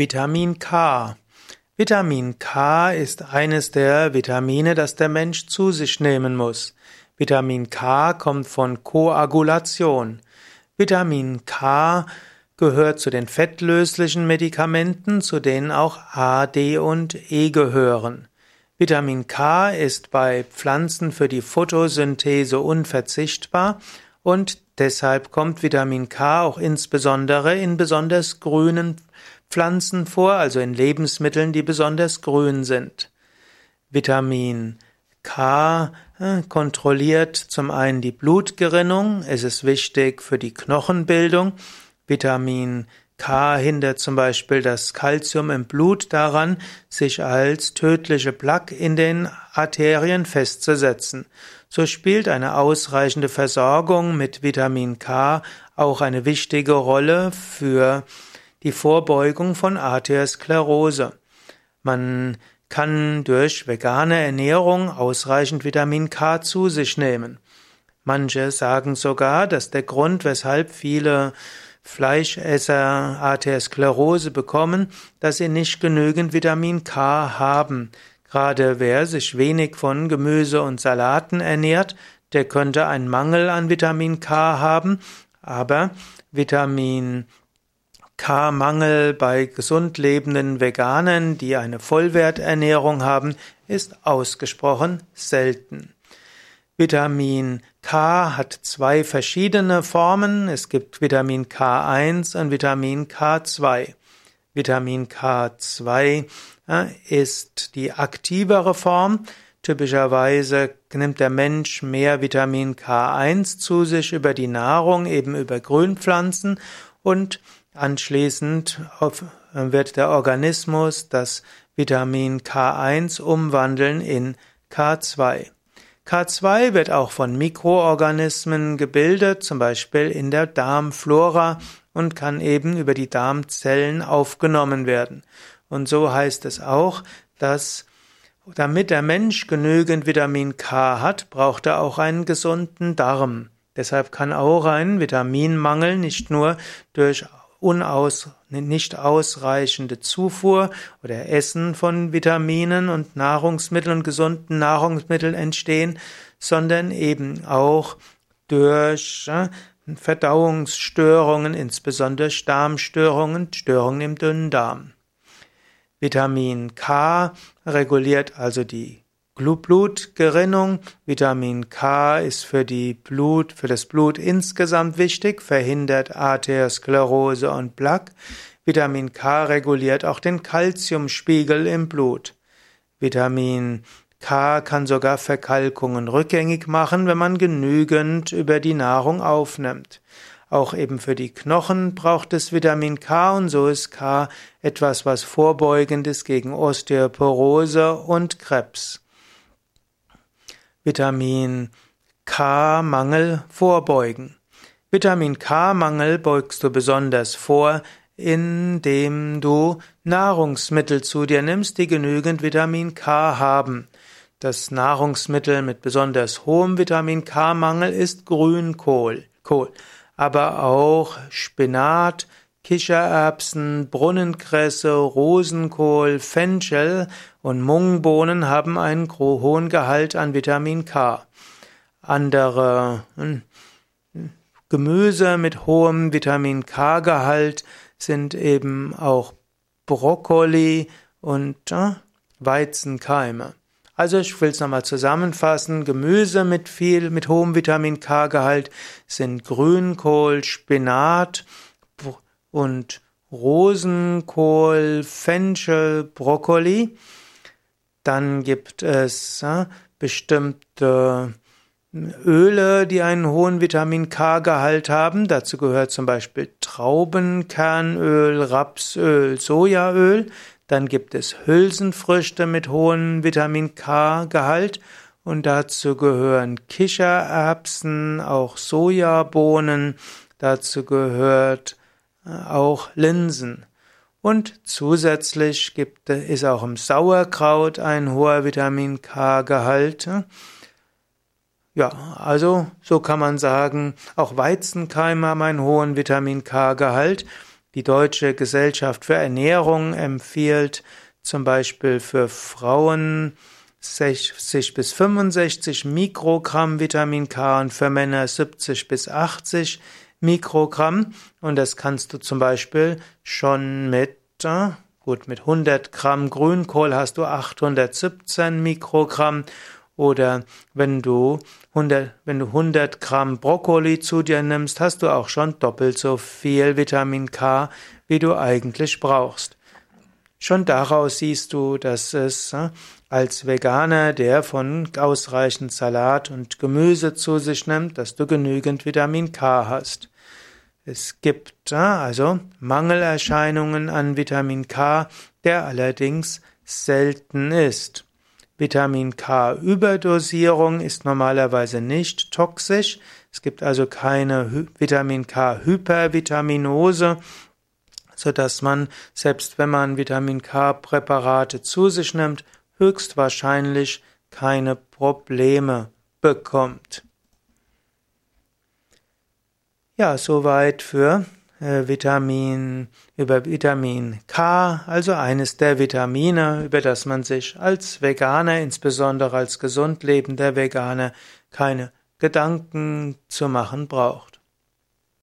Vitamin K. Vitamin K ist eines der Vitamine, das der Mensch zu sich nehmen muss. Vitamin K kommt von Koagulation. Vitamin K gehört zu den fettlöslichen Medikamenten, zu denen auch A, D und E gehören. Vitamin K ist bei Pflanzen für die Photosynthese unverzichtbar und deshalb kommt Vitamin K auch insbesondere in besonders grünen Pflanzen vor, also in Lebensmitteln, die besonders grün sind. Vitamin K äh, kontrolliert zum einen die Blutgerinnung, es ist wichtig für die Knochenbildung. Vitamin K hindert zum Beispiel das Kalzium im Blut daran, sich als tödliche Plaque in den Arterien festzusetzen. So spielt eine ausreichende Versorgung mit Vitamin K auch eine wichtige Rolle für die Vorbeugung von Arteriosklerose. Man kann durch vegane Ernährung ausreichend Vitamin K zu sich nehmen. Manche sagen sogar, dass der Grund, weshalb viele Fleischesser Arteriosklerose bekommen, dass sie nicht genügend Vitamin K haben. Gerade wer sich wenig von Gemüse und Salaten ernährt, der könnte einen Mangel an Vitamin K haben, aber Vitamin K-Mangel bei gesund lebenden Veganern, die eine Vollwerternährung haben, ist ausgesprochen selten. Vitamin K hat zwei verschiedene Formen. Es gibt Vitamin K1 und Vitamin K2. Vitamin K2 äh, ist die aktivere Form. Typischerweise nimmt der Mensch mehr Vitamin K1 zu sich über die Nahrung, eben über Grünpflanzen und Anschließend wird der Organismus das Vitamin K1 umwandeln in K2. K2 wird auch von Mikroorganismen gebildet, zum Beispiel in der Darmflora und kann eben über die Darmzellen aufgenommen werden. Und so heißt es auch, dass damit der Mensch genügend Vitamin K hat, braucht er auch einen gesunden Darm. Deshalb kann auch ein Vitaminmangel nicht nur durch unaus, nicht ausreichende Zufuhr oder Essen von Vitaminen und Nahrungsmitteln und gesunden Nahrungsmitteln entstehen, sondern eben auch durch Verdauungsstörungen, insbesondere Darmstörungen, Störungen im Dünndarm. Vitamin K reguliert also die Blutgerinnung. Vitamin K ist für die Blut, für das Blut insgesamt wichtig, verhindert Arteriosklerose und Plaque. Vitamin K reguliert auch den Kalziumspiegel im Blut. Vitamin K kann sogar Verkalkungen rückgängig machen, wenn man genügend über die Nahrung aufnimmt. Auch eben für die Knochen braucht es Vitamin K und so ist K etwas, was vorbeugend ist gegen Osteoporose und Krebs. Vitamin K-Mangel vorbeugen. Vitamin K-Mangel beugst du besonders vor, indem du Nahrungsmittel zu dir nimmst, die genügend Vitamin K haben. Das Nahrungsmittel mit besonders hohem Vitamin K-Mangel ist Grünkohl, Kohl, aber auch Spinat, Kichererbsen, Brunnenkresse, Rosenkohl, Fenchel und Mungbohnen haben einen hohen Gehalt an Vitamin K. Andere hm, Gemüse mit hohem Vitamin K-Gehalt sind eben auch Brokkoli und äh, Weizenkeime. Also ich will es nochmal zusammenfassen. Gemüse mit viel, mit hohem Vitamin K-Gehalt sind Grünkohl, Spinat, und Rosenkohl, Fenchel, Brokkoli. Dann gibt es äh, bestimmte Öle, die einen hohen Vitamin K-Gehalt haben. Dazu gehört zum Beispiel Traubenkernöl, Rapsöl, Sojaöl. Dann gibt es Hülsenfrüchte mit hohem Vitamin K-Gehalt. Und dazu gehören Kichererbsen, auch Sojabohnen. Dazu gehört auch Linsen. Und zusätzlich gibt, ist auch im Sauerkraut ein hoher Vitamin K-Gehalt. Ja, also so kann man sagen, auch Weizenkeime haben einen hohen Vitamin K-Gehalt. Die Deutsche Gesellschaft für Ernährung empfiehlt zum Beispiel für Frauen 60 bis 65 Mikrogramm Vitamin K und für Männer 70 bis 80 Mikrogramm. Und das kannst du zum Beispiel schon mit, äh, gut, mit 100 Gramm Grünkohl hast du 817 Mikrogramm. Oder wenn du 100, wenn du 100 Gramm Brokkoli zu dir nimmst, hast du auch schon doppelt so viel Vitamin K, wie du eigentlich brauchst. Schon daraus siehst du, dass es äh, als Veganer, der von ausreichend Salat und Gemüse zu sich nimmt, dass du genügend Vitamin K hast. Es gibt äh, also Mangelerscheinungen an Vitamin K, der allerdings selten ist. Vitamin K Überdosierung ist normalerweise nicht toxisch. Es gibt also keine Vitamin K Hypervitaminose, so dass man, selbst wenn man Vitamin K Präparate zu sich nimmt, höchstwahrscheinlich keine Probleme bekommt. Ja, soweit für äh, Vitamin, über Vitamin K, also eines der Vitamine, über das man sich als Veganer, insbesondere als gesund lebender Veganer, keine Gedanken zu machen braucht.